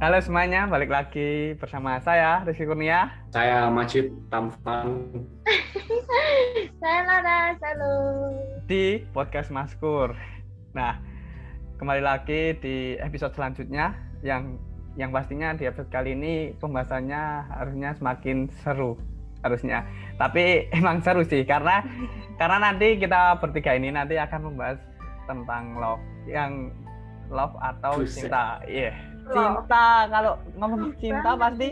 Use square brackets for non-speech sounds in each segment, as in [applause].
Halo semuanya, balik lagi bersama saya Rizky Kurnia. Saya Majid Tampan. saya Lara, halo. Di podcast Maskur. Nah, kembali lagi di episode selanjutnya yang yang pastinya di episode kali ini pembahasannya harusnya semakin seru harusnya. Tapi [laughs] emang seru sih karena karena nanti kita bertiga ini nanti akan membahas tentang love yang love atau Buset. cinta. Iya. Cinta kalau ngomong cinta pasti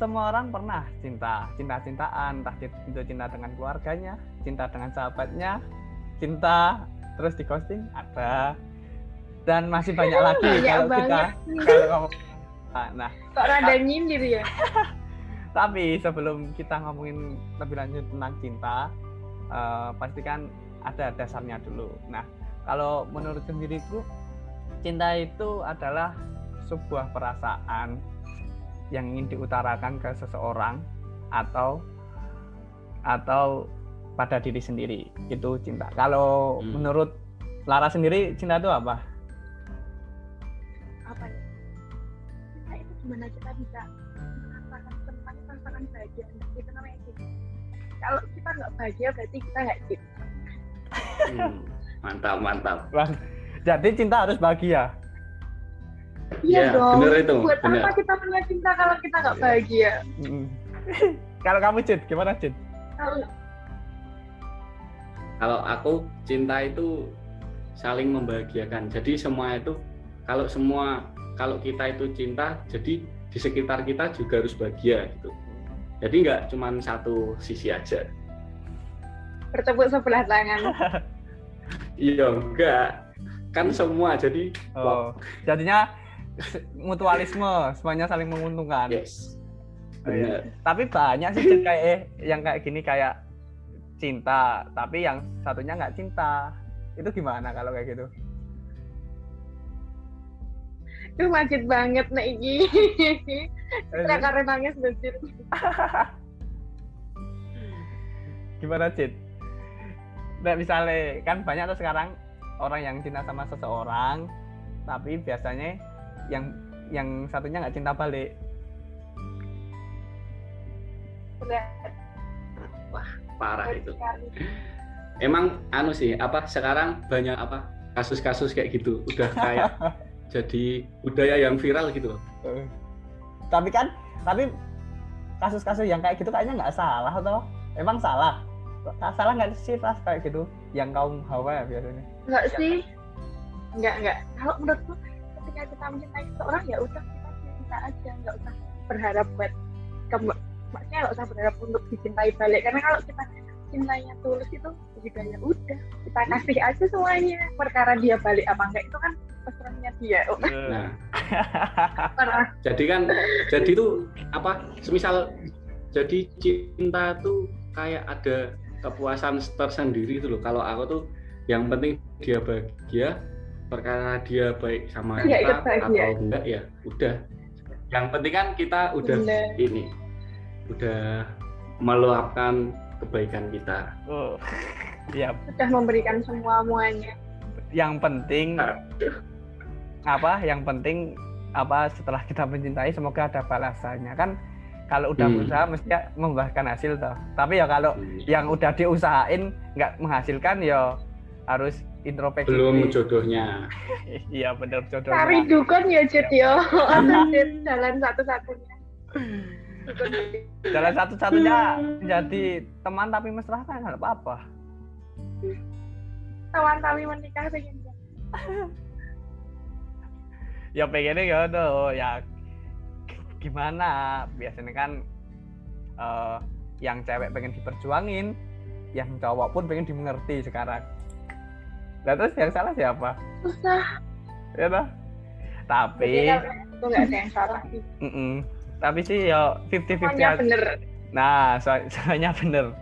semua orang pernah cinta, cinta-cintaan, entah itu cinta dengan keluarganya, cinta dengan sahabatnya, cinta terus di ghosting ada. Dan masih banyak [laughs] lagi kalau kita kalau ngomong Ah, nah. Kok rada nyindir ya? [laughs] tapi sebelum kita ngomongin lebih lanjut tentang cinta eh, pasti kan ada dasarnya dulu. Nah kalau menurut sendiriku cinta itu adalah sebuah perasaan yang ingin diutarakan ke seseorang atau atau pada diri sendiri itu cinta kalau Hmm. menurut Lara sendiri cinta itu apa Apa ya? Cinta itu gimana kita bisa merasakan tentang perasaan bahagia. Itu namanya cinta. Kalau kita nggak bahagia berarti kita nggak cinta. Hmm, mantap, mantap. Jadi cinta harus bahagia Iya, dong. bener itu, Buat bener. apa kita punya cinta kalau kita nggak Iya. bahagia? Mm. [laughs] kalau kamu Cid gimana Cid Kalau Kalau aku cinta itu saling membahagiakan. Jadi semua itu kalau semua kalau kita itu cinta, jadi di sekitar kita juga harus bahagia gitu. Jadi nggak cuma satu sisi aja. bertepuk sebelah tangan. [laughs] Iya, enggak. Kan semua jadi Oh, jadinya [laughs] mutualisme, semuanya saling menguntungkan. yes. Oh, iya. Benar. Tapi banyak sih kayak eh, yang kayak gini kayak cinta, tapi yang satunya nggak cinta. Itu gimana kalau kayak gitu? Itu majid banget nih iki. [laughs] Kita karena nangis bencir. [laughs] Gimana Cid? Nah, misalnya kan banyak tuh sekarang orang yang cinta sama seseorang, tapi biasanya yang yang satunya nggak cinta balik. Berat Parah itu. sekali. Emang anu sih, apa sekarang banyak apa kasus-kasus kayak gitu. Udah kayak [laughs] jadi budaya yang viral gitu loh. Eh, tapi kan tapi kasus-kasus yang kayak gitu kayaknya nggak salah atau emang salah Nggak salah nggak sih pas kayak gitu yang kaum hawa ya biasanya Enggak sih. Enggak, enggak. Kalau menurutku ketika kita mencintai seseorang ya udah kita cinta aja, enggak usah berharap buat kembali. Maksudnya enggak usah berharap untuk dicintai balik. Karena kalau kita cintanya tulus itu juga ya udah kita kasih aja semuanya. Perkara dia balik apa enggak itu kan pesannya dia. [laughs] Oh, Nah, jadi kan jadi tuh apa semisal jadi cinta tuh kayak ada kepuasan tersendiri itu loh. Kalau aku tuh yang penting dia bahagia perkara dia baik sama Iya, kita ikut bahagia. atau enggak? Ya udah. Yang penting kan kita udah Bener. ini udah meluapkan kebaikan kita. Oh [laughs] ya. Sudah memberikan semua muanya. Yang penting apa? Yang penting apa? Setelah kita mencintai semoga ada balasannya. Kan kalau udah Hmm. berusaha mesti membuahkan hasil toh. Tapi ya kalau yang udah diusahain nggak menghasilkan ya harus introspeksi belum diri. jodohnya. [laughs] Iya bener jodohnya. Cari dukun ya Jet yo. [laughs] Jet, jalan satu-satunya. [laughs] Jalan satu-satunya jadi teman tapi mesra kan nggak apa-apa. Tawan kami menikah pengen ya pengennya gitu ya gimana? Biasanya kan eh, yang cewek pengen diperjuangin yang cowok pun pengen dimengerti sekarang Lah terus yang salah siapa susah ya toh? tapi itu nggak ada yang salah sih mm-mm. tapi sih ya 50-50 semuanya aja. bener Nah, so- soalnya bener.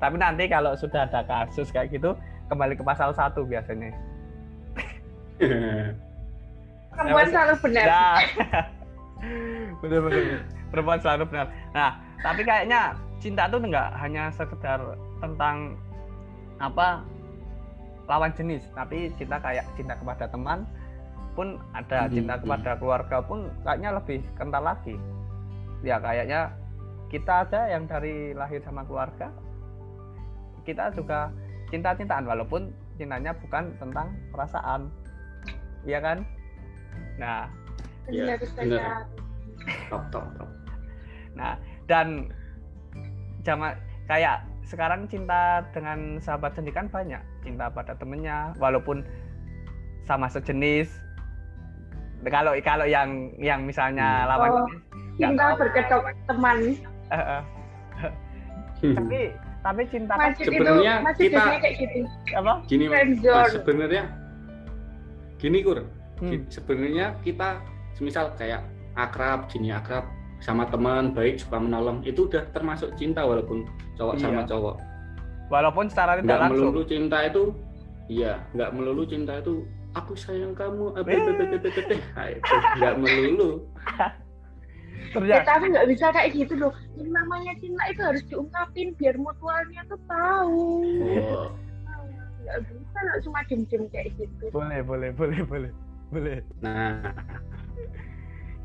Tapi nanti kalau sudah ada kasus kayak gitu, kembali ke pasal satu biasanya. [laughs] perempuan Emang- selalu benar Nah, [laughs] bener bener. Perempuan selalu benar. Nah, tapi kayaknya cinta tuh nggak hanya sekedar tentang apa lawan jenis, tapi cinta kayak cinta kepada teman, walaupun ada Hmm, cinta hmm. kepada keluarga pun kayaknya lebih kental lagi. Ya kayaknya kita aja yang dari lahir sama keluarga kita juga cinta-cintaan walaupun cintanya bukan tentang perasaan. Iya kan? Nah Iya, Benar top top top Nah, dan zaman kayak sekarang cinta dengan sahabat sendiri kan banyak. Cinta pada temennya, walaupun sama sejenis. Kalau kalau yang yang misalnya Hmm. lawan Oh, Cinta berkedok teman. Eh. tapi tapi cinta kan Masih itu Sebenarnya masih kita- kayak gitu. apa? gini nah, sebenarnya gini kur Hmm. Sebenarnya kita semisal kayak akrab gini akrab sama teman baik suka menolong itu udah termasuk cinta walaupun cowok Iya. sama cowok Walaupun secara tidak langsung. melulu cinta itu iya nggak melulu cinta itu aku sayang kamu apa itu nggak melulu [laughs] Ya, Ternyata tapi nggak bisa kayak gitu loh. Yang namanya cinta itu harus diungkapin biar mutualnya tuh tahu. oh, [laughs] Nggak bisa nggak cuma diem-diem kayak gitu. boleh boleh boleh boleh boleh. nah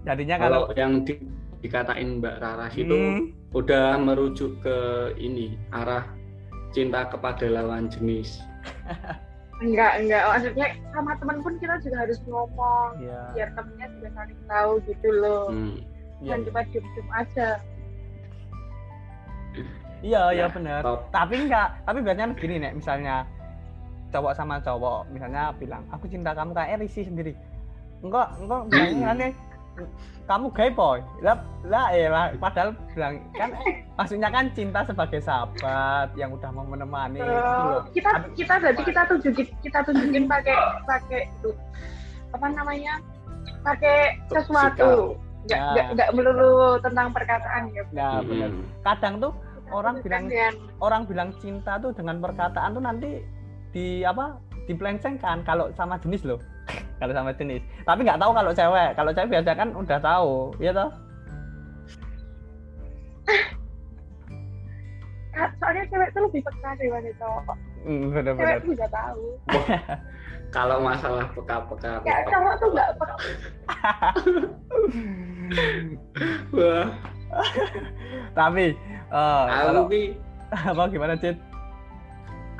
Jadinya kalau kalau yang di- dikatain Mbak Raras itu Hmm, udah merujuk ke ini arah cinta kepada lawan jenis Enggak, enggak. Maksudnya sama teman pun kita juga harus ngomong. iya, Biar temennya juga saling tahu gitu loh. Hmm. Jangan cuma diem-diem aja. iya, iya Nah, benar. top. tapi enggak tapi biasanya begini nek misalnya cowok sama cowok misalnya bilang aku cinta kamu kayak risih sendiri enggak enggak bilangnya aneh kamu gay boy. Lah lah eh lah padahal bilang kan maksudnya kan cinta sebagai sahabat yang udah mau menemani gitu loh. Oh, kita kita berarti kita tunjukin kita tunjukin pakai pakai itu apa namanya pakai sesuatu. nggak Ya. nggak nggak melulu tentang perkataan ya. Nah benar Hmm. kadang tuh Orang bilang- dengan orang bilang cinta tuh dengan perkataan tuh nanti di apa dipelencengkan kalau sama jenis loh [laughs] kalau sama jenis. Tapi nggak tahu kalau cewek. Kalau cewek biasa kan udah tahu ya toh? Ah, soalnya cewek tuh lebih peka daripada cowok hmm, cewek benar-benar tuh juga tahu. [laughs] Kalau masalah peka-peka ya cowok tuh nggak peka. [laughs] Wah. Tapi eh, aku kalau apa gimana Cid?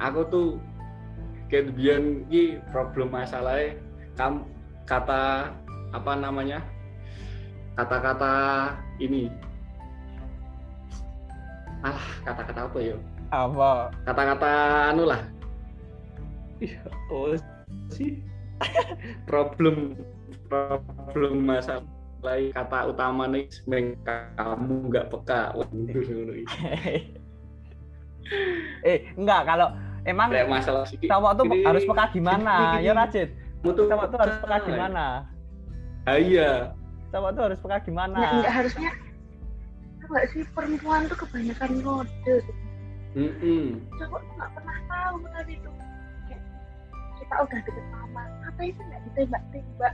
Aku tuh kayak ki problem masalahnya kamu kata apa namanya? Kata-kata ini. Ah kata-kata apa ya? Apa? Kata-kata anu lah. Oh sih? [laughs] Problem problem masalah kata utama nih kamu nggak peka. [laughs] Eh enggak kalau emang masalah sih. cowok tuh harus peka gimana? ya. Rajit Kamu tuh cowok tuh harus peka gimana? Ah, iya. Cowok tuh harus peka gimana? Ya nggak harusnya Tahu nggak sih perempuan tuh kebanyakan ngode. Mm-mm. cowok tuh nggak pernah tahu tadi tuh. Kayak, kita udah deket lama ngapain sih nggak ditembak-tembak?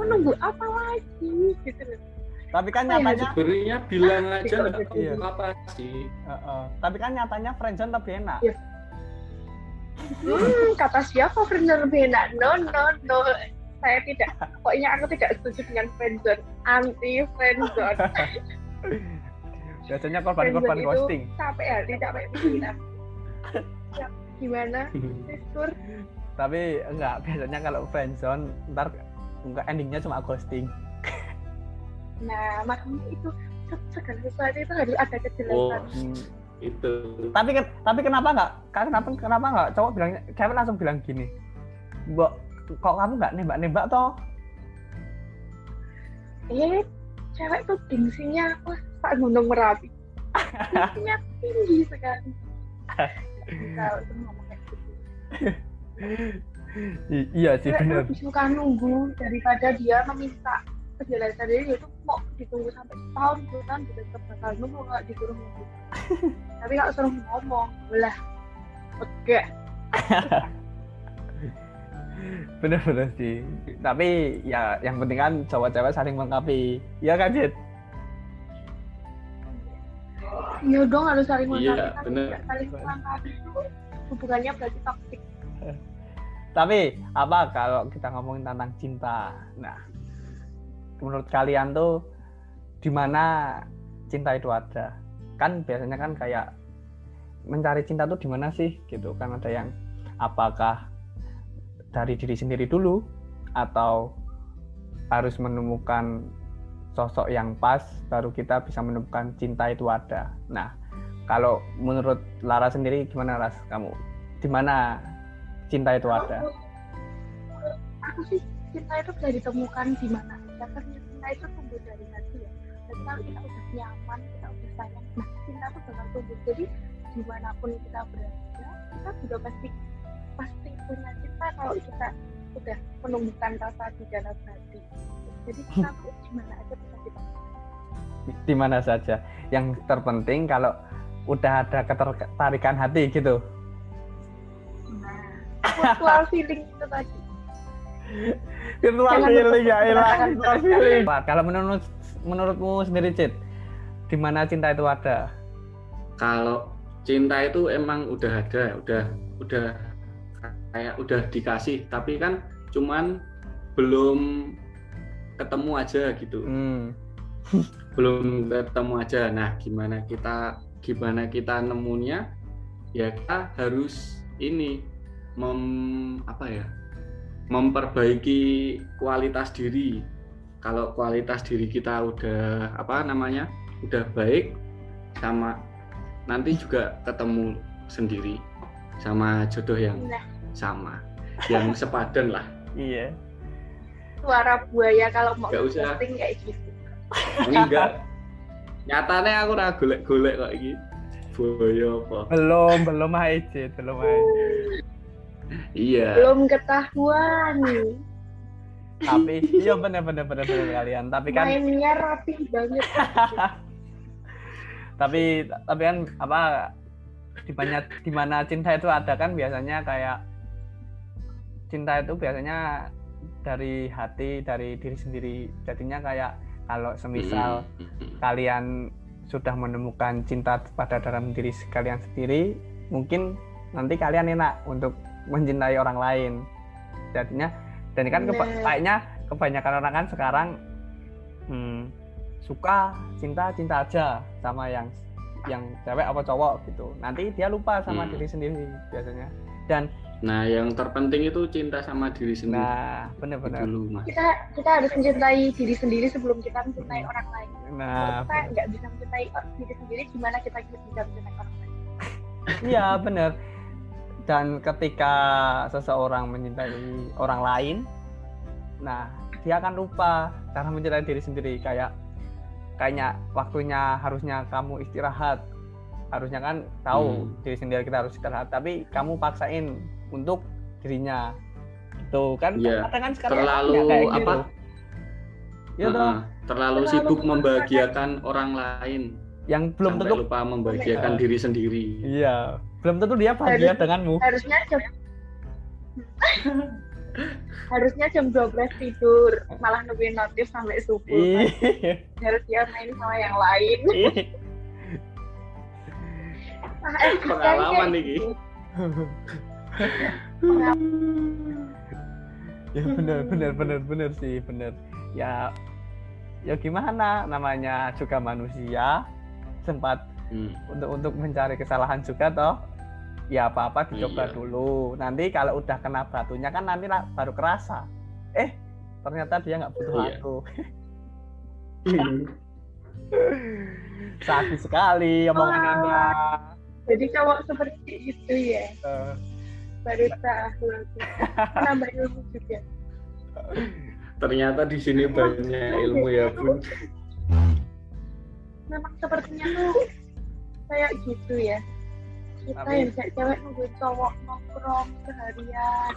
Menunggu apa lagi? Gitu loh. Tapi kan iya, nyatanya sebenarnya bilang aja nggak Iya. apa sih. Heeh. tapi kan nyatanya friendzone lebih enak. Iya. Hmm, kata siapa friendzone lebih enak no no no. Saya tidak pokoknya aku tidak setuju dengan friendzone anti friendzone biasanya korban-korban ghosting capek hati capek pikiran. Ya, gimana? Sur? tapi enggak biasanya kalau friendzone ntar enggak endingnya cuma ghosting. Nah makanya itu se- segala sesuatu itu harus ada oh kejelasan Hmm. Itu tapi tapi kenapa enggak kenapa kenapa enggak cowok bilang cewek langsung bilang gini mbok kok kamu nggak nembak-nembak toh? Eh cewek tuh gengsinya wah pak gunung merapi. Gengsinya tinggi sekali. Kalau tuh ngomong kayak gitu. I- iya sih benar lebih suka nunggu daripada dia meminta kejelasan dia itu mau ditunggu sampai setahun bulan juga tetap bakal nunggu kalau disuruh nunggu. [laughs] Tapi kalau suruh ngomong belah oke [laughs] benar-benar sih. Tapi ya yang penting kan cowok cewek saling melengkapi. Ya kan Jit? Iya dong harus saling Iya, melengkapi Kalau bener. tidak saling melengkapi itu hubungannya berarti toksik Tapi apa kalau kita ngomongin tentang cinta? Nah, menurut kalian tuh di mana cinta itu ada? Kan biasanya kan kayak mencari cinta tuh di mana sih gitu kan ada yang apakah dari diri sendiri dulu atau harus menemukan sosok yang pas baru kita bisa menemukan cinta itu ada. Nah, kalau menurut Lara sendiri gimana Ras kamu? Di mana cinta itu ada? Aku sih cinta itu bisa ditemukan di mana karena cinta itu tumbuh dari hati ya. Dan kalau kita udah nyaman, kita udah sayang, nah cinta itu bakal tumbuh. Jadi di mana pun kita berada, kita juga pasti pasti punya cinta kalau kita udah menumbuhkan rasa di dalam hati. Jadi [laughs] kita tuh di mana aja bisa kita Di mana saja. Yang terpenting kalau udah ada ketertarikan hati gitu. Nah, [laughs] feeling itu tadi. Virtual feeling ya elah, virtual feeling. Kalau menurut menurutmu sendiri Cid, di mana cinta itu ada? Kalau cinta itu emang udah ada, udah udah kayak udah dikasih, tapi kan cuman belum ketemu aja gitu. Hmm. [laughs] belum ketemu aja. Nah, gimana kita gimana kita nemunya? Ya kita harus ini mem apa ya? Memperbaiki kualitas diri. Kalau kualitas diri kita udah apa namanya? udah baik sama nanti juga ketemu sendiri sama jodoh yang Nah, sama, yang sepadan lah. Iya. suara buaya kalau mau Nggak usah. posting kayak gitu. Enggak. Nyatanya aku ora golek-golek kok iki. Boyo apa? Belum, belum Cid, belum hai. Iya. Belum ketahuan nih. Tapi iya benar benar benar benar kalian. Tapi kan Mainnya rapi banget. [laughs] tapi tapi kan apa di banyak di mana cinta itu ada kan biasanya kayak cinta itu biasanya dari hati dari diri sendiri jadinya kayak kalau semisal Mm-mm. kalian sudah menemukan cinta pada dalam diri kalian sendiri mungkin nanti kalian enak untuk mencintai orang lain jadinya dan ini kan keba- kayaknya kebanyakan orang kan sekarang hmm, suka cinta cinta aja sama yang yang cewek apa cowok gitu nanti dia lupa sama Hmm. diri sendiri biasanya dan Nah, yang terpenting itu cinta sama diri sendiri nah Mas. Kita kita harus mencintai diri sendiri sebelum kita mencintai orang lain. nah kita nggak bisa mencintai diri sendiri, gimana kita bisa mencintai orang lain? Iya benar. Dan ketika seseorang mencintai orang lain, nah dia akan lupa cara mencintai diri sendiri. Kayak kayaknya waktunya harusnya kamu istirahat, harusnya kan tahu Hmm. diri sendiri kita harus istirahat, tapi kamu paksain untuk dirinya. Tuh kan Iya. kadang kan sekarang Terlalu ya kayak gitu. apa? Iya toh, Heeh, terlalu Terlalu sibuk membahagiakan orang lain yang belum tentu lupa membahagiakan Iya. diri sendiri. iya, belum tentu dia bahagia Harus- denganmu. Harusnya jam [laughs] harusnya jam 12 tidur, malah nungguin notif sampai subuh. Iya. Harus dia main sama yang lain. Nah, [laughs] eh, Pengalaman gitu. [laughs] ya benar benar benar benar sih benar ya ya gimana namanya juga manusia sempat Hmm. untuk untuk mencari kesalahan juga toh ya apa apa dicoba Iya. dulu nanti kalau udah kena batunya kan nanti lah baru kerasa eh ternyata dia nggak butuh Iya. aku sakit [laughs] sekali omongan Wah. anda Jadi cowok seperti itu ya, Eh, baru tahu aku. Menambah ilmu juga. Ternyata di sini banyak ilmu ya, Bun. Memang sepertinya tuh kayak gitu ya. Kita Tapi- yang kayak cewek nungguin cowok nongkrong seharian,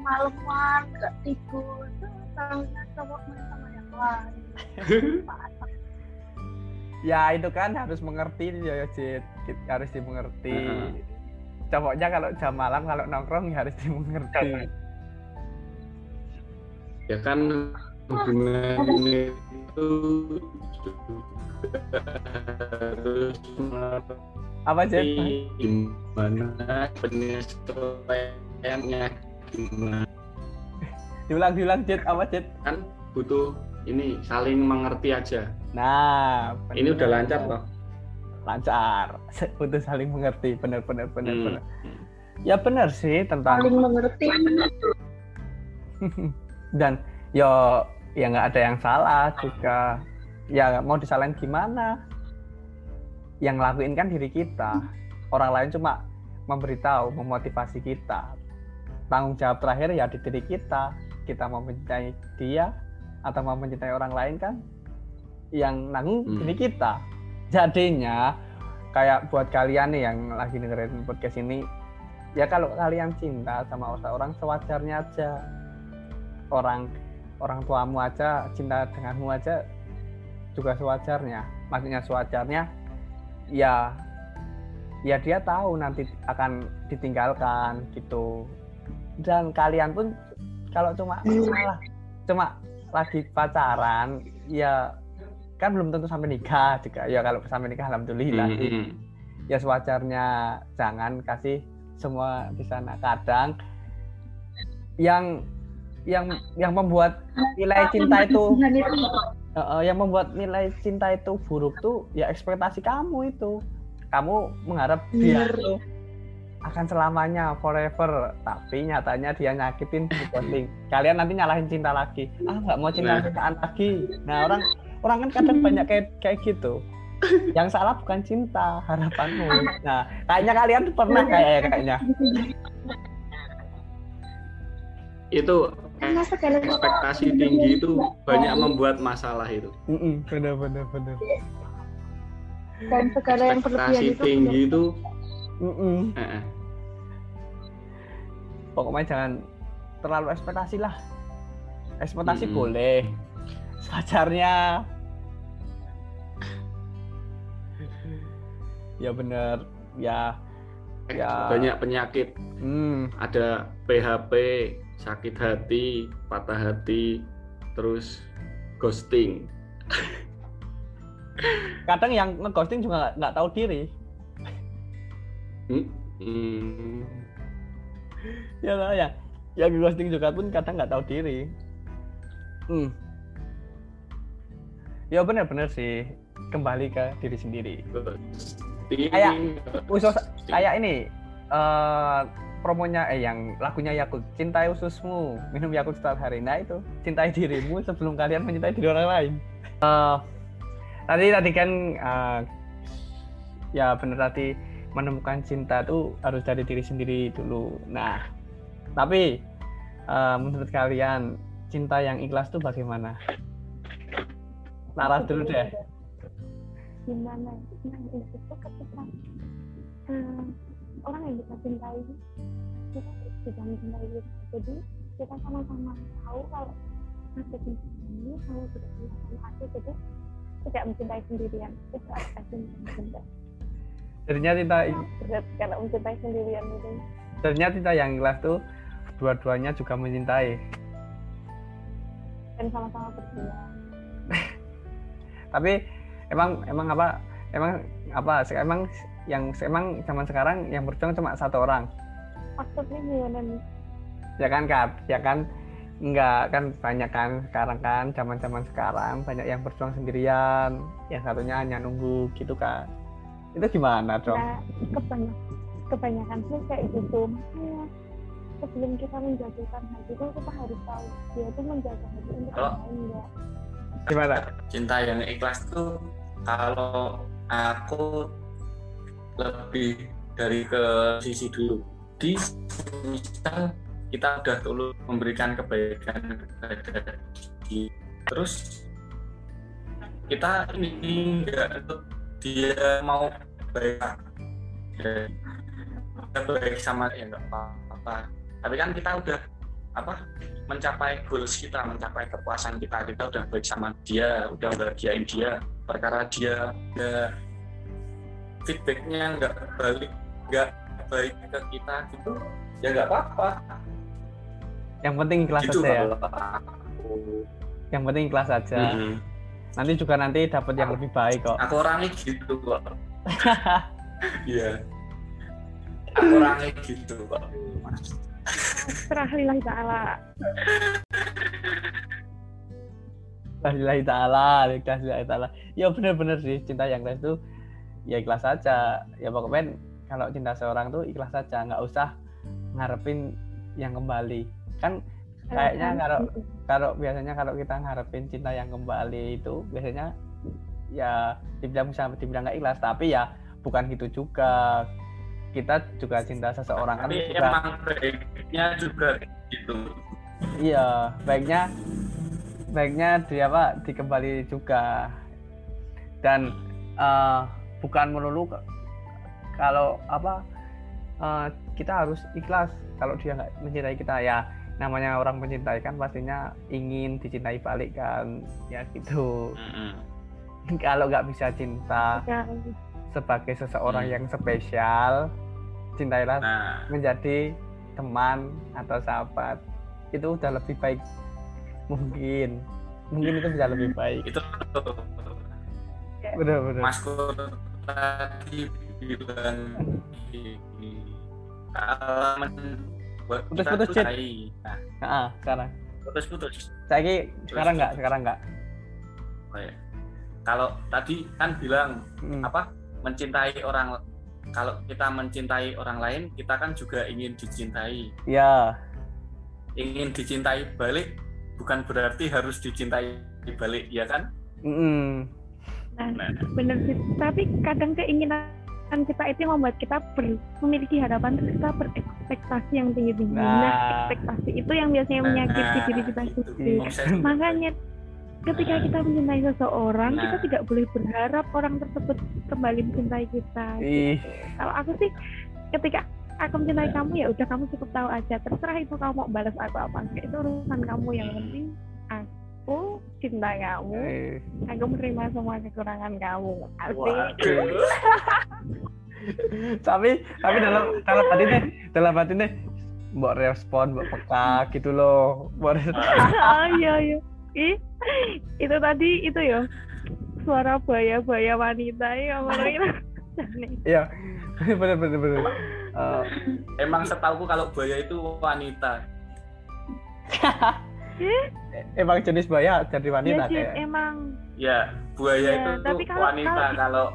malaman gak tidur, tahunya cowok main sama yang lain. [laughs] ya itu kan harus mengerti ya ya Jit. Harus dimengerti. Heeh. cowoknya kalau jam malam kalau nongkrong ya harus dimengerti. Ya kan hubungan itu juga harus apa mengerti gimana penyesuaiannya? Gimana? Diulang diulang Cid apa Cid kan butuh ini saling mengerti aja. Nah ini udah lancar toh? Lancar. [laughs] Butuh saling mengerti. Benar benar benar Hmm. benar. Ya benar sih tentang saling mengerti. [laughs] Dan yo ya nggak ada yang salah juga. Ya mau disalahin gimana yang ngelakuin kan diri kita. Orang lain cuma memberitahu memotivasi kita. Tanggung jawab terakhir ya di diri kita. Kita mau mencintai dia atau mau mencintai orang lain kan yang nanggung Hmm. diri kita. Jadinya kayak buat kalian nih yang lagi dengerin podcast ini ya kalau kalian cinta sama seseorang sewajarnya aja. Orang orang tuamu aja cinta denganmu aja juga sewajarnya. Maksudnya sewajarnya ya ya dia tahu nanti akan ditinggalkan gitu. Dan kalian pun kalau cuma malah cuma lagi pacaran ya kan belum tentu sampai nikah juga. Ya kalau sampai nikah alhamdulillah sih. Hmm. ya sewajarnya jangan kasih semua di sana. Kadang yang yang yang membuat nilai cinta itu Eh, eh, yang membuat nilai cinta itu buruk tuh ya ekspektasi kamu itu. Kamu mengharap dia tuh akan selamanya forever. Tapi nyatanya dia nyakitin di posting kalian nanti nyalahin cinta lagi. Ah nggak mau cinta cintaan lagi. Nah orang orang kan kadang banyak kayak kayak gitu. Yang salah bukan cinta harapanmu. Nah kayaknya kalian tuh pernah kayak kayaknya. Itu ekspektasi tinggi itu banyak membuat masalah itu. Mm-mm, bener bener bener dan segala yang ekspektasi itu tinggi itu Mm-mm. eh, eh. pokoknya jangan terlalu ekspektasi lah. Ekspektasi Mm-mm. boleh. Sewajarnya. Ya bener ya. Ya. banyak penyakit. Hmm, ada PHP sakit hati patah hati terus ghosting [laughs] kadang yang ngeghosting juga nggak- tahu diri Hmm? Hmm. [laughs] ya lah ya yang ghosting juga pun kadang nggak tahu diri hmm. ya bener-bener sih kembali ke diri sendiri Ghosting. Kayak usus kayak ini eh promonya eh yang lagunya Yakult cintai ususmu minum Yakult setiap hari nah itu cintai dirimu sebelum kalian mencintai diri orang lain Eh, tadi tadi kan eh, ya bener tadi menemukan cinta tuh harus dari diri sendiri dulu nah tapi eh, menurut kalian cinta yang ikhlas tuh bagaimana Laras dulu deh gimana nah itu ketika eh, orang yang kita cintai kita bisa mencintai kita jadi kita sama-sama tahu kalau aku cinta ini kamu tidak cinta sama aku jadi tidak mencintai sendirian itu ada cinta jadinya cinta berat kalau mencintai sendirian itu Sebenarnya cinta yang ikhlas tuh dua-duanya juga mencintai. dan sama-sama berjuang [laughs] Tapi emang emang apa? Emang apa? Emang yang emang zaman sekarang yang berjuang cuma satu orang. maksudnya gimana nih Ya kan Kak? Ya kan enggak kan banyak kan sekarang kan zaman-zaman sekarang banyak yang berjuang sendirian, yang satunya hanya nunggu gitu kan. Itu gimana, dong? nah kebanyakan kebanyakan sih kayak gitu makanya sebelum kita menjatuhkan hati itu kita harus tahu dia itu menjaga hati untuk orang lain enggak Gimana? cinta yang ikhlas tuh kalau aku lebih dari ke sisi dulu. Di misal kita udah tulus memberikan kebaikan kepada dia terus kita ini enggak dia mau baik ya, dia baik sama ya enggak apa-apa. Tapi kan kita udah apa mencapai goals kita, mencapai kepuasan kita, kita udah baik sama dia, udah bahagiain dia, perkara dia nggak feedbacknya nggak balik, nggak baik ke kita gitu, ya nggak apa-apa. Yang penting ikhlas Gitu aja ya. aku. Yang penting ikhlas aja. Mm-mm. Nanti juga nanti dapat yang lebih baik kok. Aku orangnya gitu kok. [laughs] Iya. aku orangnya gitu kok. Mas. pasrah lillahi ta'ala lillahi ta'ala ikhlas lillahi ta'ala ya bener-bener sih cinta yang ikhlas itu ya ikhlas saja. Ya pokoknya kalau cinta seorang tuh ikhlas saja nggak usah ngarepin yang kembali. Kan kayaknya kalau kalau biasanya kalau kita ngarepin cinta yang kembali itu biasanya ya dibilang bisa dibilang nggak ikhlas tapi ya bukan gitu juga. Kita juga cinta seseorang kan Tapi juga emang baiknya juga gitu. iya baiknya baiknya di apa dikembali juga. Dan eh, bukan melulu kalau apa eh, kita harus ikhlas. Kalau dia nggak mencintai kita ya namanya orang mencintai kan pastinya ingin dicintai balik kan ya gitu. Mm-mm. [laughs] kalau nggak bisa cinta Ya, sebagai seseorang Hmm. yang spesial cintailah Nah, menjadi teman atau sahabat. Itu udah lebih baik mungkin. Mungkin itu bisa lebih baik. Itu. Benar-benar tadi bilang kalau tuh Cid. cai. Nah, ah sekarang putus-putus. saya sekarang nggak sekarang nggak Oh, ya. Kalau tadi kan bilang Hmm. apa mencintai orang kalau kita mencintai orang lain kita kan juga ingin dicintai ya ingin dicintai balik bukan berarti harus dicintai balik ya kan mm, nah, nah. Bener sih. Tapi kadang keinginan kita itu yang membuat kita ber- memiliki harapan terus kita berekspektasi yang tinggi. Tinggi nah, Nah. ekspektasi itu yang biasanya menyakiti Nah, diri kita sendiri. makanya ketika kita mencintai seseorang kita Nah. tidak boleh berharap orang tersebut kembali mencintai kita. Ih. Kalau aku sih ketika aku mencintai kamu ya udah kamu cukup tahu aja. Terserah itu kamu mau balas aku apa enggak. Itu urusan kamu. Yang penting aku cinta kamu. Eh, aku menerima semua kekurangan kamu. Asik. [laughs] Tapi tapi dalam dalam hati nih dalam hati nih mbok respon mbok peka gitu loh. Mbok respon. [laughs] oh iya iya. Ih itu tadi itu ya. Suara buaya-buaya wanita ya [laughs] ngomongin iya. Bener bener bener. Eh, emang setauku kalau buaya itu wanita emang jenis buaya jadi wanita ya sih kayak emang. Ya buaya Ya, itu tapi tuh kalau- wanita. kalau-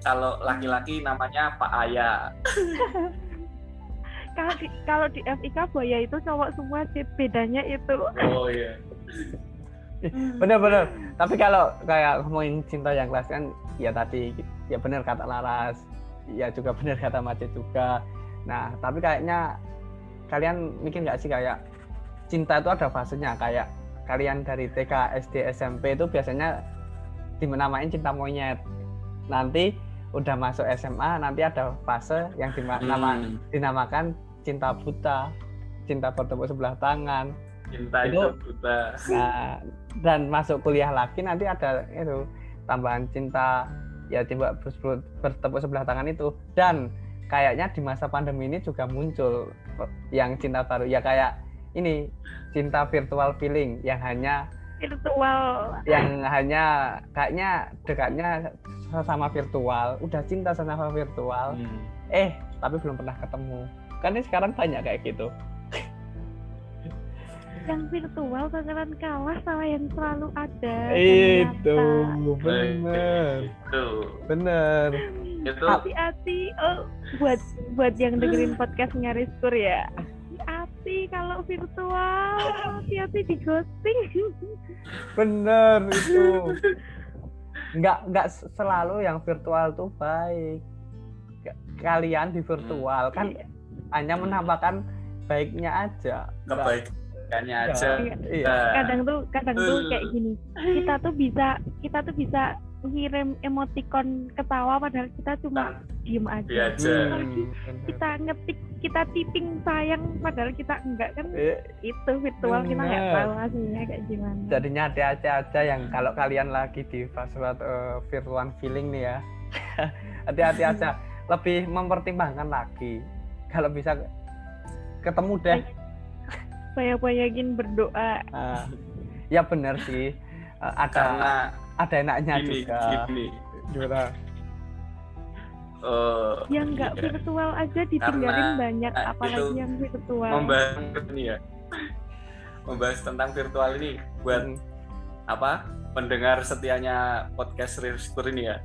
kalau laki-laki namanya Pak Aya. [laughs] Kalau di kalau di FIK buaya itu cowok semua sih bedanya itu. Oh iya. Bener bener. Tapi kalau kayak ngomongin cinta yang kelas kan ya tadi ya bener kata Laras. Ya juga bener kata Macet juga. Nah tapi kayaknya kalian mikir nggak sih kayak cinta itu ada fasenya. Kayak kalian dari TK SD SMP itu biasanya dinamain cinta monyet. Nanti udah masuk SMA nanti ada fase yang dima- nama- Hmm, dinamakan cinta buta cinta bertepuk sebelah tangan. Cinta itu Itu- buta. Nah, dan masuk kuliah lagi nanti ada itu tambahan cinta ya coba ber- bertepuk sebelah tangan itu. Dan kayaknya di masa pandemi ini juga muncul yang cinta baru. Ya kayak ini cinta virtual feeling yang hanya virtual. yang hanya kayaknya dekatnya sama virtual udah cinta sama virtual. Hmm. eh tapi belum pernah ketemu. Kan ini sekarang banyak kayak gitu. Yang virtual bakalan kalah sama yang selalu ada itu ternyata. bener. Itu. Bener. Itu hati-hati. Oh buat buat yang dengerin podcastnya Rizkur ya hati-hati kalau virtual. Hati-hati di ghosting. Bener itu. [laughs] Nggak nggak selalu yang virtual tuh baik. Kalian di virtual kan Iya. hanya menambahkan baiknya aja. Nggak- kebaikannya Iya. aja. Iya. Nah, kadang tuh kadang tuh kayak gini. Kita tuh bisa kita tuh bisa ngirim emoticon ketawa padahal kita cuma diem aja. dia aja. Hmm, bener. kita ngetik kita typing sayang padahal kita enggak kan Eh, itu virtual kita nggak Bener. tahu aslinya kayak gimana. Jadinya hati-hati aja yang kalau kalian lagi di fase eh, virtual feeling nih ya. [laughs] Hati-hati aja. Lebih mempertimbangkan lagi. Kalau bisa ketemu deh. Saya banyakin berdoa. Nah, ya bener sih. Eh, ada karena ada enaknya gini juga. gini. Gimana? Eh, yang nggak iya. virtual aja ditinggalin Karena, banyak eh, apalagi itu yang virtual. membahas ini ya. Membahas tentang virtual ini buat Hmm. apa? Pendengar setianya podcast Rizkur ini ya.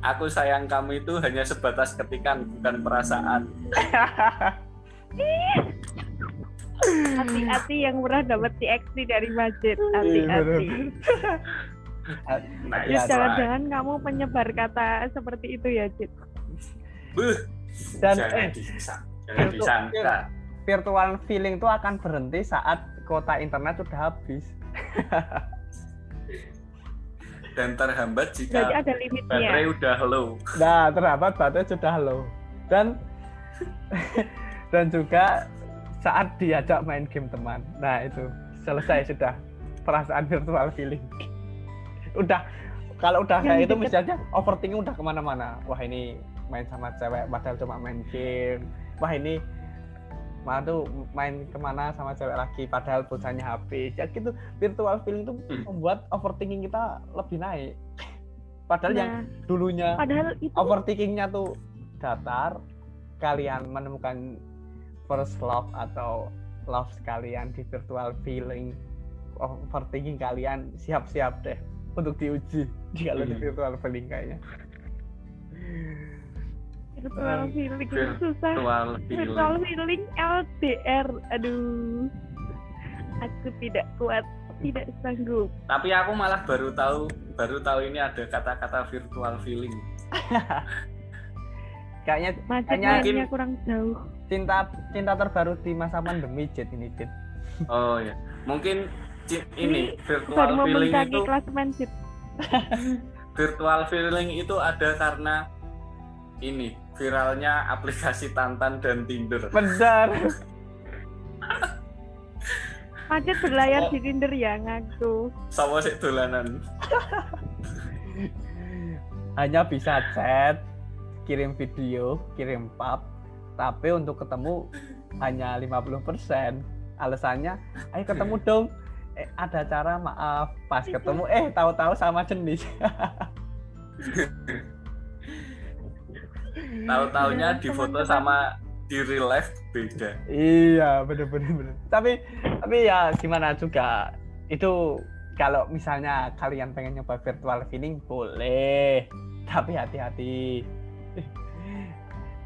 Aku sayang kamu itu hanya sebatas ketikan bukan perasaan. Hati-hati yang murah dapat TXT dari budget Iya, hati-hati [laughs] [laughs] jangan-jangan kamu penyebar kata seperti itu ya Cid Buh, Dan jangan eh, disangka jangan virtual- disangka virtual feeling itu akan berhenti saat kuota internet sudah habis. [laughs] dan terhambat berarti jika ada limitnya baterai udah low Nah, terhambat baterai sudah low. Dan [laughs] dan juga saat diajak main game teman. Nah, itu selesai sudah perasaan virtual feeling. Udah kalau udah Yang kayak [laughs] itu misalnya overthinking udah ke mana-mana. Wah ini main sama cewek padahal cuma main game. Wah ini malah tuh main ke mana sama cewek lagi padahal pulsanya habis. Ya gitu virtual feeling itu Hmm. membuat overthinking kita lebih naik. [laughs] Padahal yang nah dulunya padahal itu overthinkingnya tuh datar kalian menemukan first love atau love sekalian di virtual feeling overthinking kalian siap-siap deh untuk diuji. Di kalau di Hmm. virtual feeling kayaknya. Virtual Hmm. feeling itu susah. virtual virtual feeling. feeling LDR aduh. Aku tidak kuat tidak sanggup. Tapi aku malah baru tahu baru tahu ini ada kata-kata virtual feeling. [laughs] Kayaknya macet Kayaknya mungkin- kurang jauh. cinta cinta terbaru di masa pandemi Jet ini Jet oh ya mungkin ini baru virtual feeling memencaki itu [laughs] virtual feeling itu ada karena ini viralnya aplikasi Tantan dan Tinder. benar [laughs] macet berlayar Oh. di Tinder ya ngaku Sama sih dolanan. [laughs] hanya bisa chat kirim video kirim pap tapi untuk ketemu hanya 50% alasannya ayo ketemu dong eh, ada cara maaf pas ketemu eh tahu-tahu sama jenis. [laughs] Tahu-taunya Iya, di foto sama di real life beda. iya bener-bener. Bener tapi tapi ya gimana juga itu kalau misalnya kalian pengen nyoba virtual feeling boleh. Tapi hati-hati.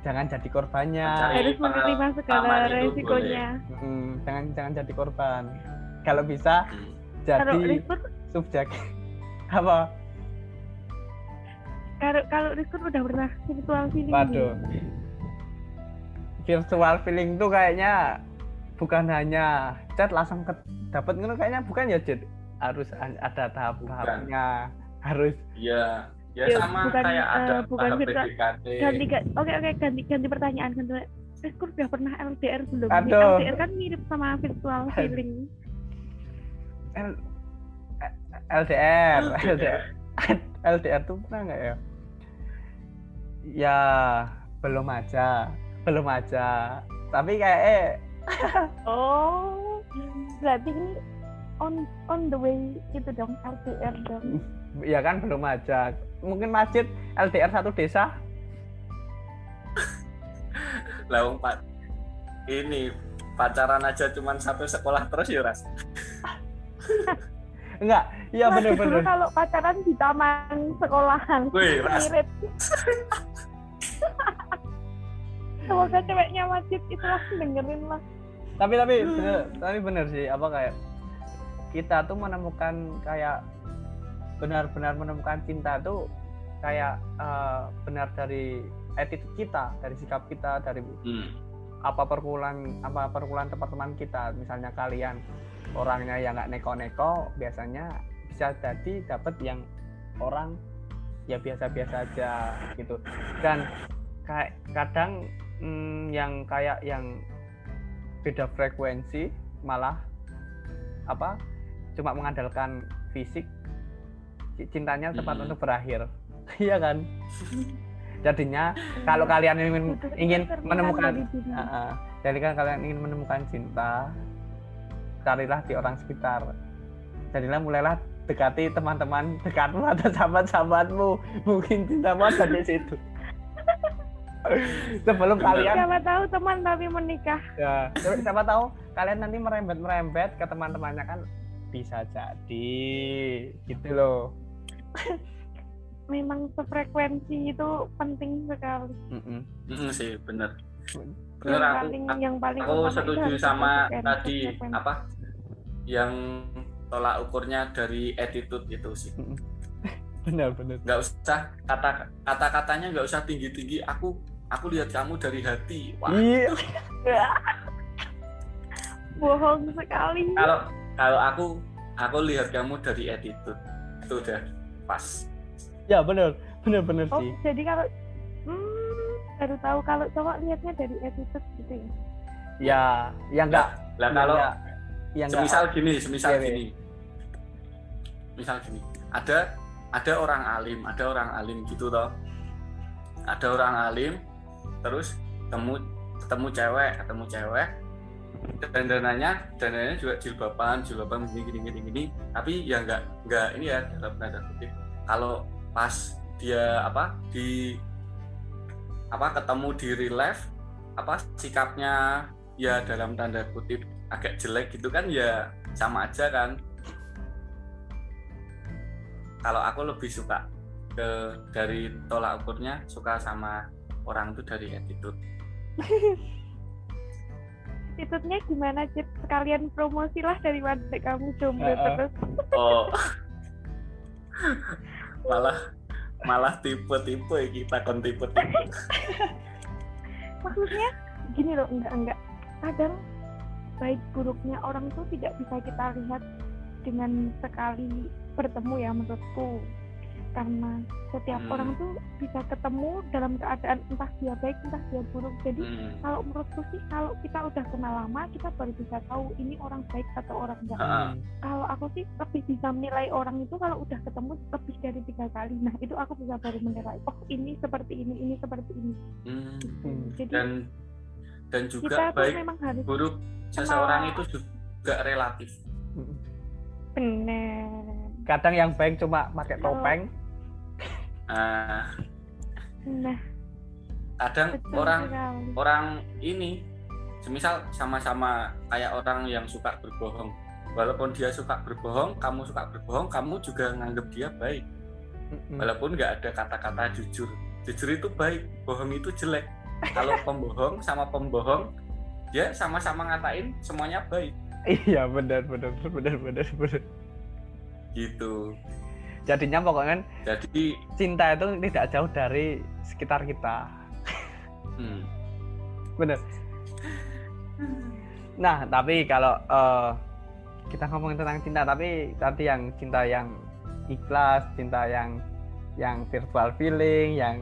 Jangan jadi korbannya. Mencari harus menerima segala resikonya. Hmm, jangan jangan jadi korban kalau bisa kalau jadi subjek [laughs] apa? Kalau kalau Rizkur udah pernah virtual feeling waduh. Virtual feeling tuh kayaknya bukan hanya chat langsung ke dapat ngono kayaknya bukan ya Jet harus ada tahap-tahapnya harus Iya, ya Ya, sama bukan, kayak ada eh, bukan tahap virtual- PDKT. ganti ga- oke oke ganti ganti pertanyaan ganti Rizkur udah pernah LDR belum? Aduh. LDR kan mirip sama virtual feeling [laughs] L- LDR LDR. LDR LDR [laughs] tuh pernah nggak ya? Ya belum aja belum aja. Tapi kayak eh [laughs] oh berarti ini on on the way itu dong LDR dong. Ya kan belum aja. Mungkin masjid LDR satu desa? [laughs] Lah wong Pak ini pacaran aja cuman satu sekolah terus ya Ras. Enggak. Iya dulu bener-bener. kalau pacaran di taman sekolahan. Wih, mirip. [laughs] semoga ceweknya masjid itu langsung dengerin lah tapi tapi bener, tapi bener sih apa kayak kita tuh menemukan kayak benar-benar menemukan cinta tuh kayak eh, benar dari attitude kita dari sikap kita dari Hmm. apa perkumpulan apa perkumpulan teman-teman kita misalnya kalian orangnya yang nggak neko-neko biasanya bisa jadi dapat yang orang ya biasa-biasa aja gitu dan kayak kadang mm, yang kayak yang beda frekuensi malah apa cuma mengandalkan fisik ci- cintanya tepat Hmm. untuk berakhir [laughs] iya kan jadinya kalau kalian ingin ingin menemukan ah. jadi kan kalian ingin menemukan cinta carilah di orang sekitar. Jadilah mulailah dekati teman-teman dekatmu [laughs] atau sahabat-sahabatmu. Mungkin cintamu ada di situ. [laughs] Sebelum kalian Siapa tahu teman tapi menikah. ya siapa siapa tahu kalian nanti merembet merembet ke teman-temannya kan bisa jadi. Gitu loh. [laughs] Memang sefrekuensi itu penting sekali. Mm-mm. Mm, sih bener bener yang aku paling yang paling aku setuju sama tadi apa yang tolak ukurnya dari attitude itu sih. Benar benar. Nggak usah kata kata katanya nggak usah tinggi tinggi aku aku lihat kamu dari hati. Wah. Iya. [laughs] Bohong sekali. kalau kalau aku aku lihat kamu dari attitude itu udah pas. Ya benar. Benar benar Oh, sih. jadi kalau hmm, baru tahu kalau cowok lihatnya dari attitude gitu ya. ya ya enggak lah kalau ya, ya enggak semisal gini semisal Iya, iya. gini. Misal gini. Ada ada orang alim ada orang alim gitu toh. Ada orang alim terus ketemu ketemu cewek ketemu cewek. Dan dananya dananya juga jilbaban jilbaban gini gini gini gini. Tapi ya nggak nggak ini ya dalam tanda kutip. Kalau pas dia apa di apa ketemu di real life apa sikapnya ya dalam tanda kutip agak jelek gitu kan ya sama aja kan kalau aku lebih suka ke dari tolak ukurnya suka sama orang itu dari attitude [laughs] Attitude-nya gimana, Cip? Sekalian promosilah dari wadek kamu jomblo Heeh. terus. oh [laughs] malah malah tipe-tipe kita kon tipe-tipe [laughs] Maksudnya gini loh, enggak enggak. Kadang baik buruknya orang tuh tidak bisa kita lihat dengan sekali bertemu ya menurutku. Karena setiap Hmm. orang tuh bisa ketemu dalam keadaan entah dia baik entah dia buruk. Jadi Hmm. kalau menurutku sih kalau kita udah kenal lama kita baru bisa tahu ini orang baik atau orang enggak. Heeh. Kalau aku sih lebih bisa menilai orang itu kalau udah ketemu lebih dari tiga kali. Nah itu aku bisa baru menilai. Oh ini seperti ini, ini seperti ini. Hmm. Hmm. Jadi dan dan kita juga tuh baik memang harus buruk seseorang itu juga relatif benar. kadang yang baik cuma pakai topeng Nah, Nah kadang betul orang sekali. orang ini semisal sama-sama kayak orang yang suka berbohong. Walaupun dia suka berbohong kamu suka berbohong kamu juga nganggap dia baik. Walaupun nggak ada kata-kata jujur. Jujur itu baik bohong itu jelek. Kalau [laughs] pembohong sama pembohong dia sama-sama ngatain semuanya baik. Iya benar benar benar benar benar. Gitu jadinya pokoknya jadi cinta itu tidak jauh dari sekitar kita. Hmm, bener. Nah tapi kalau eh, kita ngomongin tentang cinta tapi tadi yang cinta yang ikhlas cinta yang yang virtual feeling yang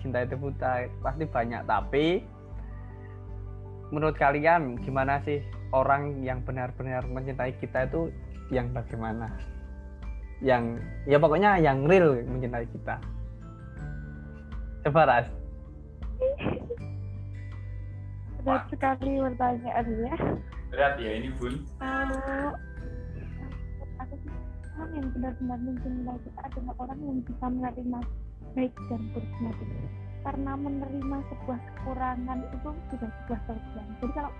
cinta itu buta pasti banyak. Tapi menurut kalian gimana sih orang yang benar-benar mencintai kita itu yang bagaimana yang ya pokoknya yang real mencintai kita coba ras berat sekali pertanyaannya. berat ya ini bun Kalau aku sih orang yang benar-benar mencintai kita adalah orang yang bisa menerima baik dan buruknya kita. Karena menerima sebuah kekurangan itu sudah sebuah kelebihan. Jadi kalau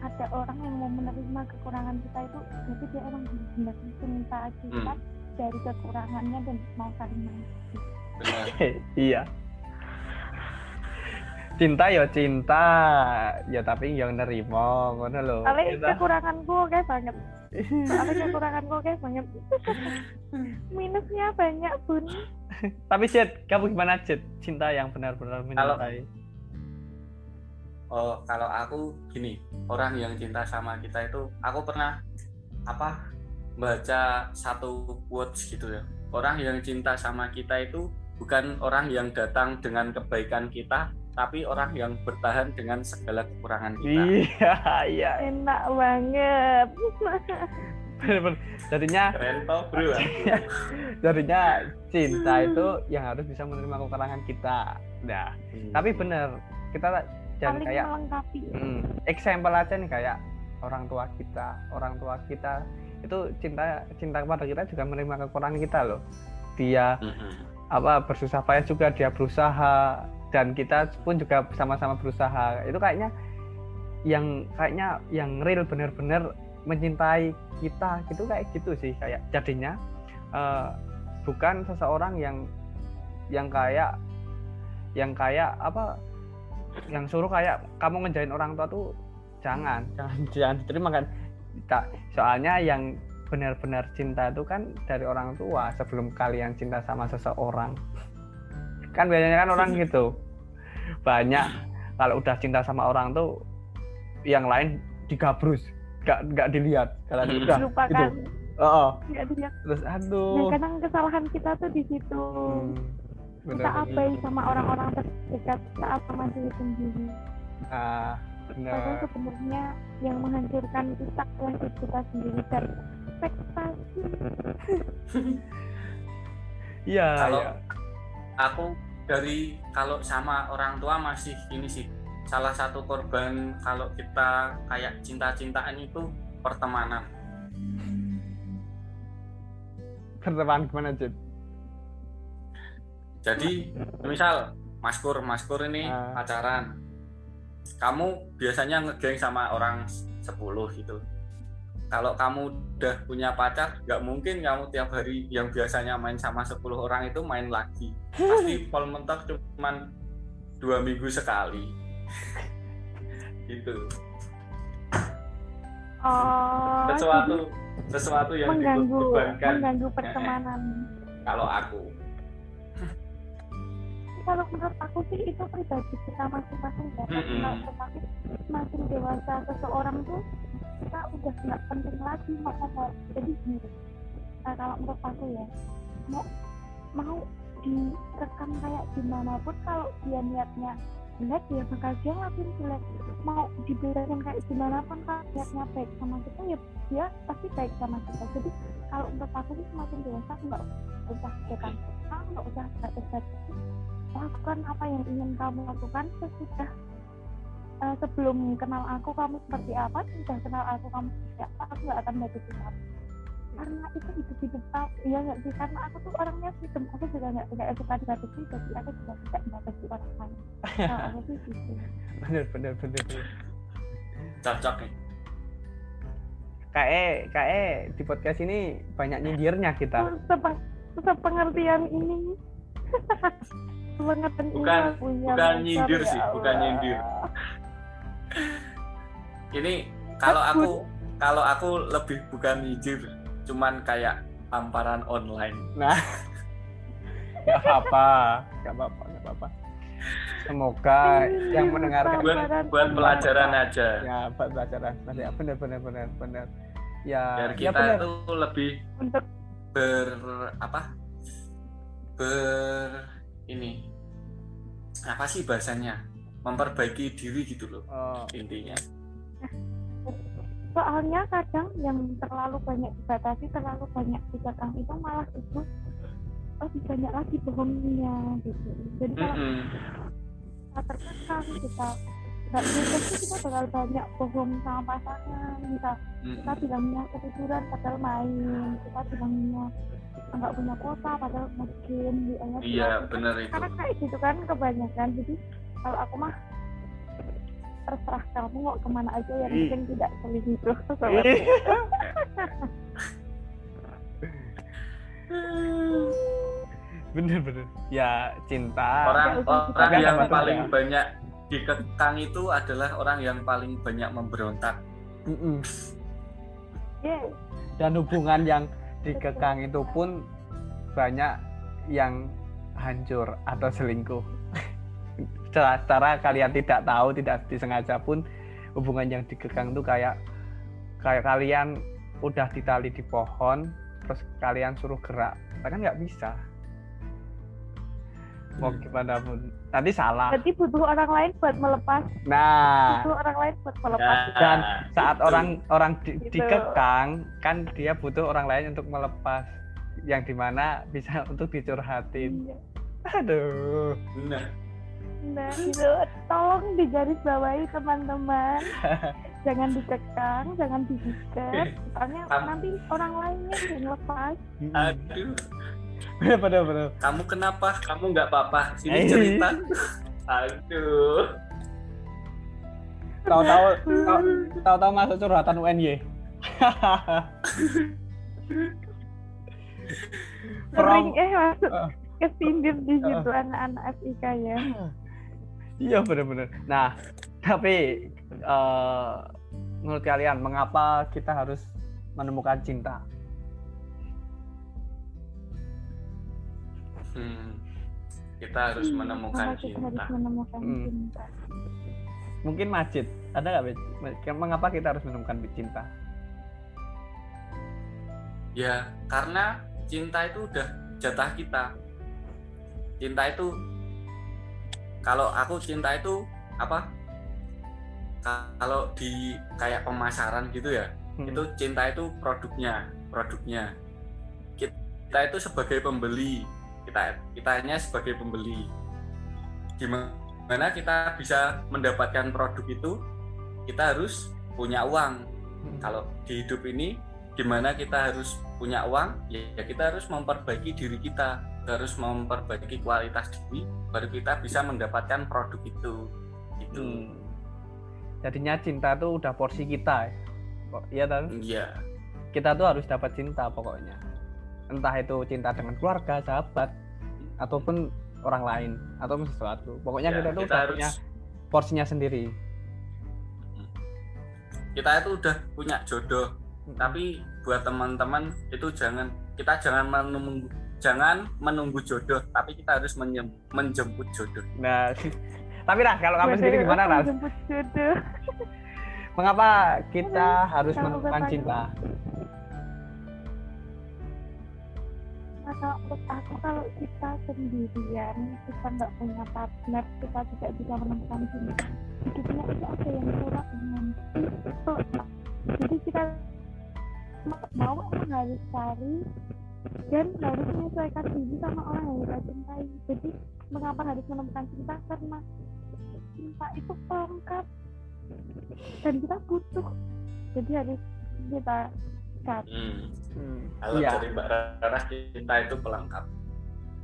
ada orang yang mau menerima kekurangan kita itu berarti dia orang yang benar cinta kita Hmm. dari kekurangannya dan mau saling benar. [laughs] Iya. Cinta ya cinta. Ya tapi yang nerimo ngono lho. Soalnya Kita- kekuranganku oke banget. [laughs] Soalnya kekuranganku oke banget. Minusnya banyak bun. tapi Jet kamu gimana Jet cinta yang benar-benar Kalau- mencintai Oh, kalau aku gini, orang yang cinta sama kita itu, aku pernah apa baca satu quotes gitu ya. Orang yang cinta sama kita itu bukan orang yang datang dengan kebaikan kita, tapi orang yang bertahan dengan segala kekurangan kita. iya iya Enak banget. bener-bener. jadinya Keren toh, bro. [laughs] jadinya cinta itu yang harus bisa menerima kekurangan kita nah tapi bener kita jangan Saling kayak melengkapi. hmm, example aja nih kayak orang tua kita. Orang tua kita itu cinta cinta kepada kita juga menerima kekurangan kita loh. Dia Mm-mm. apa bersusah payah juga dia berusaha. Dan kita pun juga sama-sama berusaha. Itu kayaknya yang kayaknya yang real benar-benar mencintai kita. Gitu kayak gitu sih kayak jadinya uh, bukan seseorang yang yang kayak yang kayak apa yang suruh kayak kamu ngejain orang tua tuh jangan jangan [laughs] jangan diterima kan tak soalnya yang benar-benar cinta itu kan dari orang tua sebelum kalian cinta sama seseorang [laughs] kan biasanya kan orang [laughs] gitu banyak kalau udah cinta sama orang tuh yang lain digabrus nggak nggak dilihat kalau Hmm. udah Lupakan. itu oh, oh. Nggak dilihat. terus Nah, aduh kadang kesalahan kita tuh di situ. Hmm, kita abai sama orang-orang terdekat, kita apa masih sendiri. ah Padahal bener sebenarnya yang menghancurkan kita adalah diri kita sendiri dan ekspektasi. [laughs] iya Kalau- iya. aku dari kalau sama orang tua masih ini sih salah satu korban kalau kita kayak cinta-cintaan itu pertemanan berteman gimana Jit? Jadi misal maskur maskur ini Ah. pacaran. Kamu biasanya ngegeng sama orang 10 gitu. Kalau kamu udah punya pacar nggak mungkin kamu tiap hari yang biasanya main sama 10 orang itu main lagi. Pasti [laughs] pol mentok cuman dua minggu sekali. [laughs] Gitu. Oh, sesuatu sesuatu yang mengganggu, dibebankan. mengganggu pertemanan. kalau aku Kalau menurut aku sih itu pribadi kita masing-masing ya. Kalau semakin semakin dewasa seseorang tuh kita udah nggak penting lagi mau apa. Jadi gini, nah, kalau menurut aku ya mau mau direkam kayak gimana pun kalau dia niatnya jelek ya bakal dia ngelakuin jelek mau diberikan kayak gimana pun kalau niatnya baik sama kita ya dia pasti baik sama kita jadi kalau untuk aku sih semakin dewasa nggak usah dekat nggak usah dekat lakukan apa yang ingin kamu lakukan sesudah eh, sebelum kenal aku kamu seperti apa sudah kenal aku kamu seperti apa aku nggak akan menyakiti kamu karena itu hidup hidup aku ya nggak sih? Karena aku tuh orangnya freedom aku juga nggak nggak suka dibatasi jadi aku juga tidak membatasi orang lain. Kalau aku sih gitu. [laughs] Bener bener bener bener. cocok nih kayak kayak di podcast ini banyak nyindirnya kita. Sepeng- sepengertian ini [laughs] Bukan- punya bukan nyindir ya sih, bukan Allah. nyindir. [laughs] ini kalau aku kalau aku lebih bukan nyindir cuman kayak tamparan online. Nah. [laughs] Nggak apa nggak apa nggak apa semoga yang mendengarkan buat buat pelajaran aja. Ya buat pelajaran. Ya bener bener bener bener. Ya biar ya kita bener. tuh lebih untuk ber apa? Ber ini. Apa sih bahasanya? Memperbaiki diri gitu loh oh, intinya. Soalnya kadang yang terlalu banyak dibatasi terlalu banyak dikekang itu malah itu lebih banyak lagi bohongnya gitu. Jadi kalau Mm-mm. kita terkekang kita nggak bebas tuh kita bakal banyak bohong sama pasangan. Kita kita bilangnya ketiduran padahal main. Kita bilangnya nggak punya kuota padahal mungkin di ayat iya bener itu. karena kayak gitu kan kebanyakan. Jadi kalau aku mah terserah kamu mau ke mana aja yang Ih. penting tidak selingkuh sama Ih. bener bener. Ya cinta. Orang usah orang yang paling ya. banyak dikekang itu adalah orang yang paling banyak memberontak. Yes. dan hubungan yang dikekang itu pun banyak yang hancur atau selingkuh secara, [laughs] secara kalian tidak tahu tidak disengaja pun hubungan yang dikekang itu kayak kayak kalian udah ditali di pohon terus kalian suruh gerak kan nggak bisa mau gimana pun. Nanti salah. Berarti butuh orang lain buat melepas. Nah. Butuh orang lain buat melepas. Dan saat itu. orang orang di- Gitu. dikekang kan dia butuh orang lain untuk melepas. Yang di mana bisa [laughs] untuk dicurhatin. Iya. aduh. Nah, Nah, itu tolong digarisbawahi teman-teman. [laughs] jangan dikekang, jangan diikat. Soalnya nanti orang lainnya yang lepas. aduh bener bener bener kamu kenapa kamu nggak apa-apa Eh. sini cerita Aduh. Tahu-tahu tahu- tahu-tahu masuk curhatan UNY. [laughs] Sering eh masuk Ah. kesindir di Ah. situ anak-anak FIK ya. [laughs] Iya benar-benar. Nah, tapi eh, menurut kalian mengapa kita harus menemukan cinta? Hmm. Kita harus menemukan Kenapa kita cinta. harus menemukan Hmm. cinta. Mungkin Majid, ada nggak? Mengapa kita harus menemukan cinta? Ya, karena cinta itu udah jatah kita. Cinta itu kalau aku cinta itu apa? Kalau di kayak pemasaran gitu ya, Hmm. itu cinta itu produknya, produknya. Kita itu sebagai pembeli, kita kitanya sebagai pembeli. Gimana kita bisa mendapatkan produk itu? Kita harus punya uang. Hmm. Kalau di hidup ini gimana kita harus punya uang ya kita harus memperbaiki diri kita Kita harus memperbaiki kualitas diri baru kita bisa mendapatkan produk itu itu Hmm. Jadinya cinta tuh udah porsi kita ya. Kok iya kan? iya Kita tuh harus dapat cinta pokoknya. Entah itu cinta dengan keluarga, sahabat, ataupun orang lain atau sesuatu. Pokoknya Ya, kita tuh kita udah harus punya porsinya sendiri. kita itu udah punya jodoh Hmm. tapi buat teman-teman itu jangan kita jangan menunggu jangan menunggu jodoh tapi kita harus menjem- menjemput jodoh Nah, [laughs] tapi lah kalau kamu sendiri gimana Ras? Jodoh. Mengapa kita harus menemukan cinta? Kalau menurut aku kalau kita sendirian kita nggak punya partner kita tidak bisa menemukan cinta hidupnya itu ada yang kurang dengan itu. Jadi kita mau emang harus cari dan harus menyesuaikan diri sama orang yang kita cintai. Jadi mengapa harus menemukan cinta? Karena cinta itu pelengkap dan kita butuh. Jadi harus kita cari hmm. Hmm, kalau Iya, dari mbak Rara cinta itu pelengkap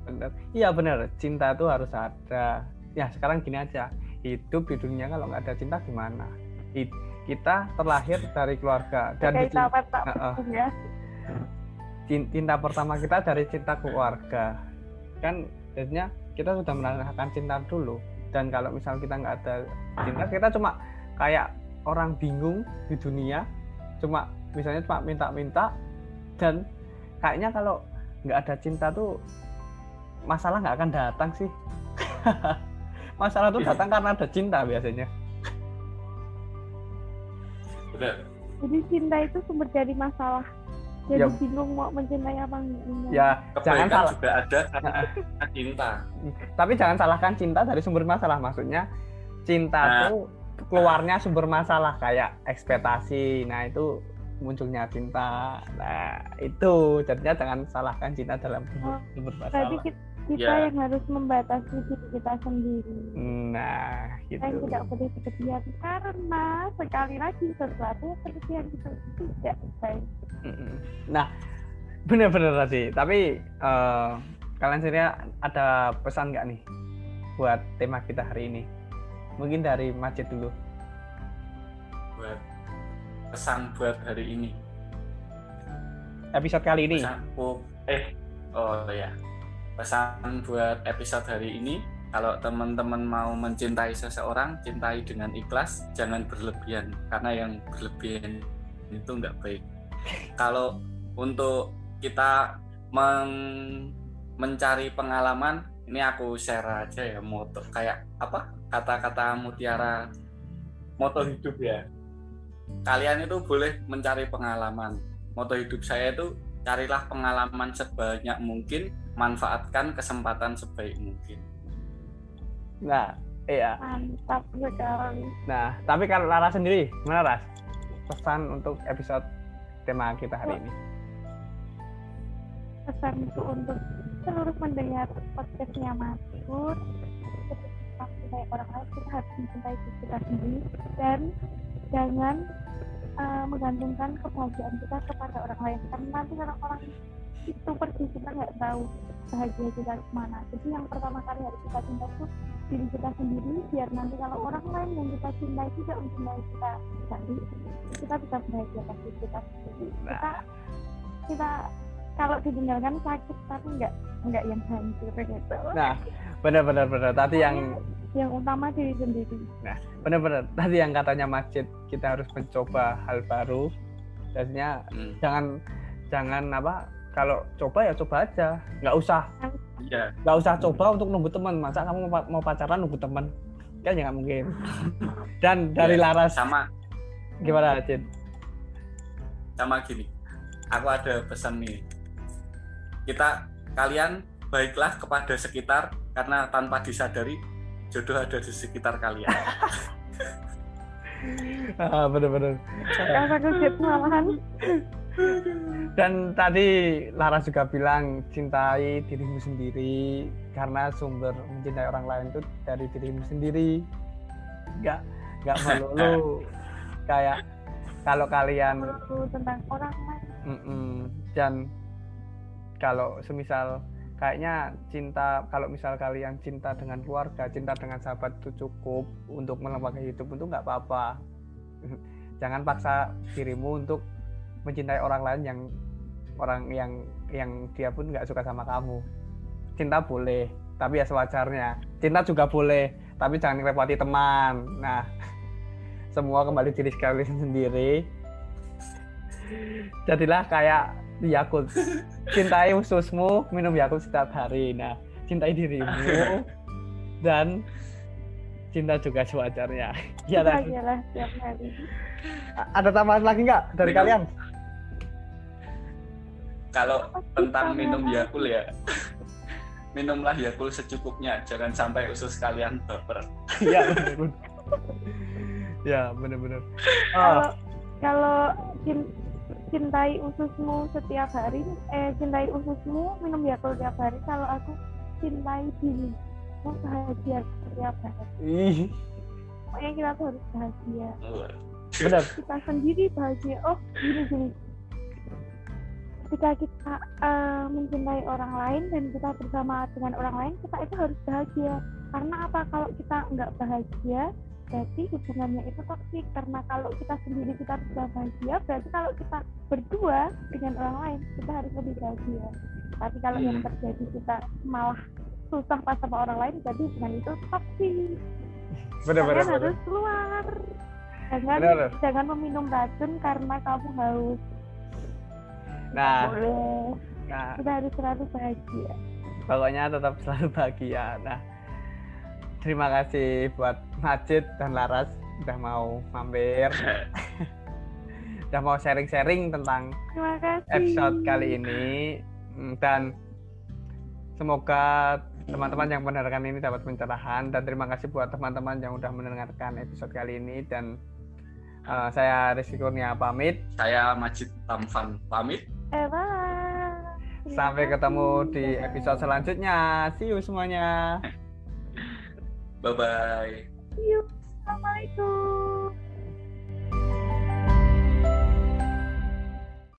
benar. Iya benar. Cinta tuh harus ada. Ya sekarang gini aja. Hidup di dunia kalau nggak ada cinta gimana? Hid- Kita terlahir dari keluarga dan dicin- sahabat tak Heeh. ya cin- cinta pertama kita dari cinta keluarga. Kan jadinya kita sudah merasakan cinta dulu. Dan kalau misal kita nggak ada cinta, kita cuma kayak orang bingung di dunia. Cuma misalnya cuma minta-minta dan kayaknya kalau nggak ada cinta tuh masalah nggak akan datang sih. [laughs] masalah tuh datang karena ada cinta biasanya. benar jadi cinta itu sumber dari masalah jadi Ya. bingung mau mencintai apa enggak Ya, jangan salah. juga ada karena cinta Tapi jangan salahkan cinta dari sumber masalah. Maksudnya cinta Nah. tuh keluarnya sumber masalah kayak ekspektasi. Nah, itu munculnya cinta. Nah, itu jadinya jangan salahkan cinta dalam sumber, Oh, sumber berarti masalah. kita, kita Ya. yang harus membatasi diri kita sendiri Nah, kita gitu. tidak boleh berlebihan karena sekali lagi sesuatu yang berlebihan itu tidak baik. Nah, bener-bener tadi. Tapi eh, kalian sendiri ada pesan nggak nih buat tema kita hari ini? Mungkin dari Majid dulu. buat pesan buat hari ini? Episode kali ini. pesan oh, eh oh ya pesan buat episode hari ini kalau teman-teman mau mencintai seseorang cintai dengan ikhlas jangan berlebihan. Karena yang berlebihan itu nggak baik. Kalau untuk kita men- mencari pengalaman ini aku share aja ya moto kayak apa? Kata-kata mutiara moto hidup ya kalian itu boleh mencari pengalaman moto hidup saya itu carilah pengalaman sebanyak mungkin manfaatkan kesempatan sebaik mungkin Nah, iya. mantap sekali Nah, tapi kalau Lara sendiri, gimana Ras? Pesan untuk episode tema kita hari ini. pesanku untuk seluruh mendengar podcastnya Maskur mencintai orang lain kita harus mencintai diri kita sendiri dan jangan eh, menggantungkan kebahagiaan kita kepada orang lain. Karena nanti kalau orang itu pergi kita nggak tahu bahagia kita ke mana jadi yang pertama kali harus kita cinta itu diri kita sendiri biar nanti kalau orang lain yang kita cintai tidak mencintai kita jadi kita bisa bahagia pasti kita sendiri. Kita Nah. kita kalau ditinggalkan sakit tapi enggak enggak yang hancur gitu. Nah, benar-benar benar. Tadi yang yang utama diri sendiri. Benar-benar. Tadi yang katanya masjid kita harus mencoba hal baru. Jadinya Hmm, jangan jangan apa kalau coba ya coba aja. Nggak usah. Iya. nggak usah coba untuk nunggu teman. Masa kamu mau, pa- mau pacaran nunggu teman? Kan ya nggak mungkin. [laughs] Dan dari Iya, Laras sama. gimana Cid? sama gini. Aku ada pesan nih. Kita kalian baiklah kepada sekitar karena tanpa disadari jodoh ada di sekitar kalian. [laughs] Ah, bener-bener kakak kecil malahan. Dan tadi Laras juga bilang cintai dirimu sendiri karena sumber mencintai orang lain itu dari dirimu sendiri. Nggak nggak melulu [laughs] kayak kalau kalian tentang orang lain. Mm-mm. dan kalau semisal kayaknya cinta kalau misal kalian cinta dengan keluarga cinta dengan sahabat itu cukup untuk melengkapi hidup itu nggak apa-apa. [laughs] Jangan paksa dirimu untuk mencintai orang lain yang orang yang yang dia pun nggak suka sama kamu. Cinta boleh tapi ya sewajarnya. Cinta juga boleh tapi jangan ngerepoti teman. Nah [laughs] semua kembali diri kalian sendiri. [laughs] Jadilah kayak Yakult. Cintai ususmu minum Yakult setiap hari. Nah cintai dirimu [laughs] dan cinta juga sewajarnya. [laughs] Ya Dan, bahagialah setiap hari. Ada tambahan lagi nggak dari Minum. kalian? Kalau tentang Kita minum memang- Yakul ya? [laughs] Minumlah Yakul secukupnya jangan sampai usus kalian baper. Ya bener ya bener-bener. Oh, kalau kalau cin- cintai ususmu setiap hari eh cintai ususmu minum Yakult setiap hari kalau aku cintai dirimu bahagia setiap hari. Ih, pokoknya kita tuh harus bahagia. Bener kita sendiri bahagia oh gini gini ketika kita eh, mencintai orang lain dan kita bersama dengan orang lain kita itu harus bahagia. Karena apa? Kalau kita nggak bahagia berarti hubungannya itu toksik karena kalau kita sendiri kita bisa bahagia berarti kalau kita berdua dengan orang lain kita harus lebih bahagia. Tapi kalau yang Hmm. terjadi kita malah susah pas sama orang lain berarti hubungan itu toksik. Bener-bener kalian harus keluar. Jangan Bener. jangan meminum racun karena kamu haus. Nah. Boleh. Nah. Kita harus selalu bahagia. Pokoknya tetap selalu bahagia. Nah, terima kasih buat Majid dan Laras udah mau mampir, [laughs] udah mau sharing-sharing tentang terima kasih. episode kali ini. Hmm, dan semoga teman-teman yang mendengarkan ini dapat pencerahan. Dan terima kasih buat teman-teman yang udah mendengarkan episode kali ini. Dan eh, saya Rizky Kurnia pamit. Saya Majid Tamfan pamit. Eh bye. Sampai ketemu di episode selanjutnya. See you semuanya [laughs] bye bye. Assalamualaikum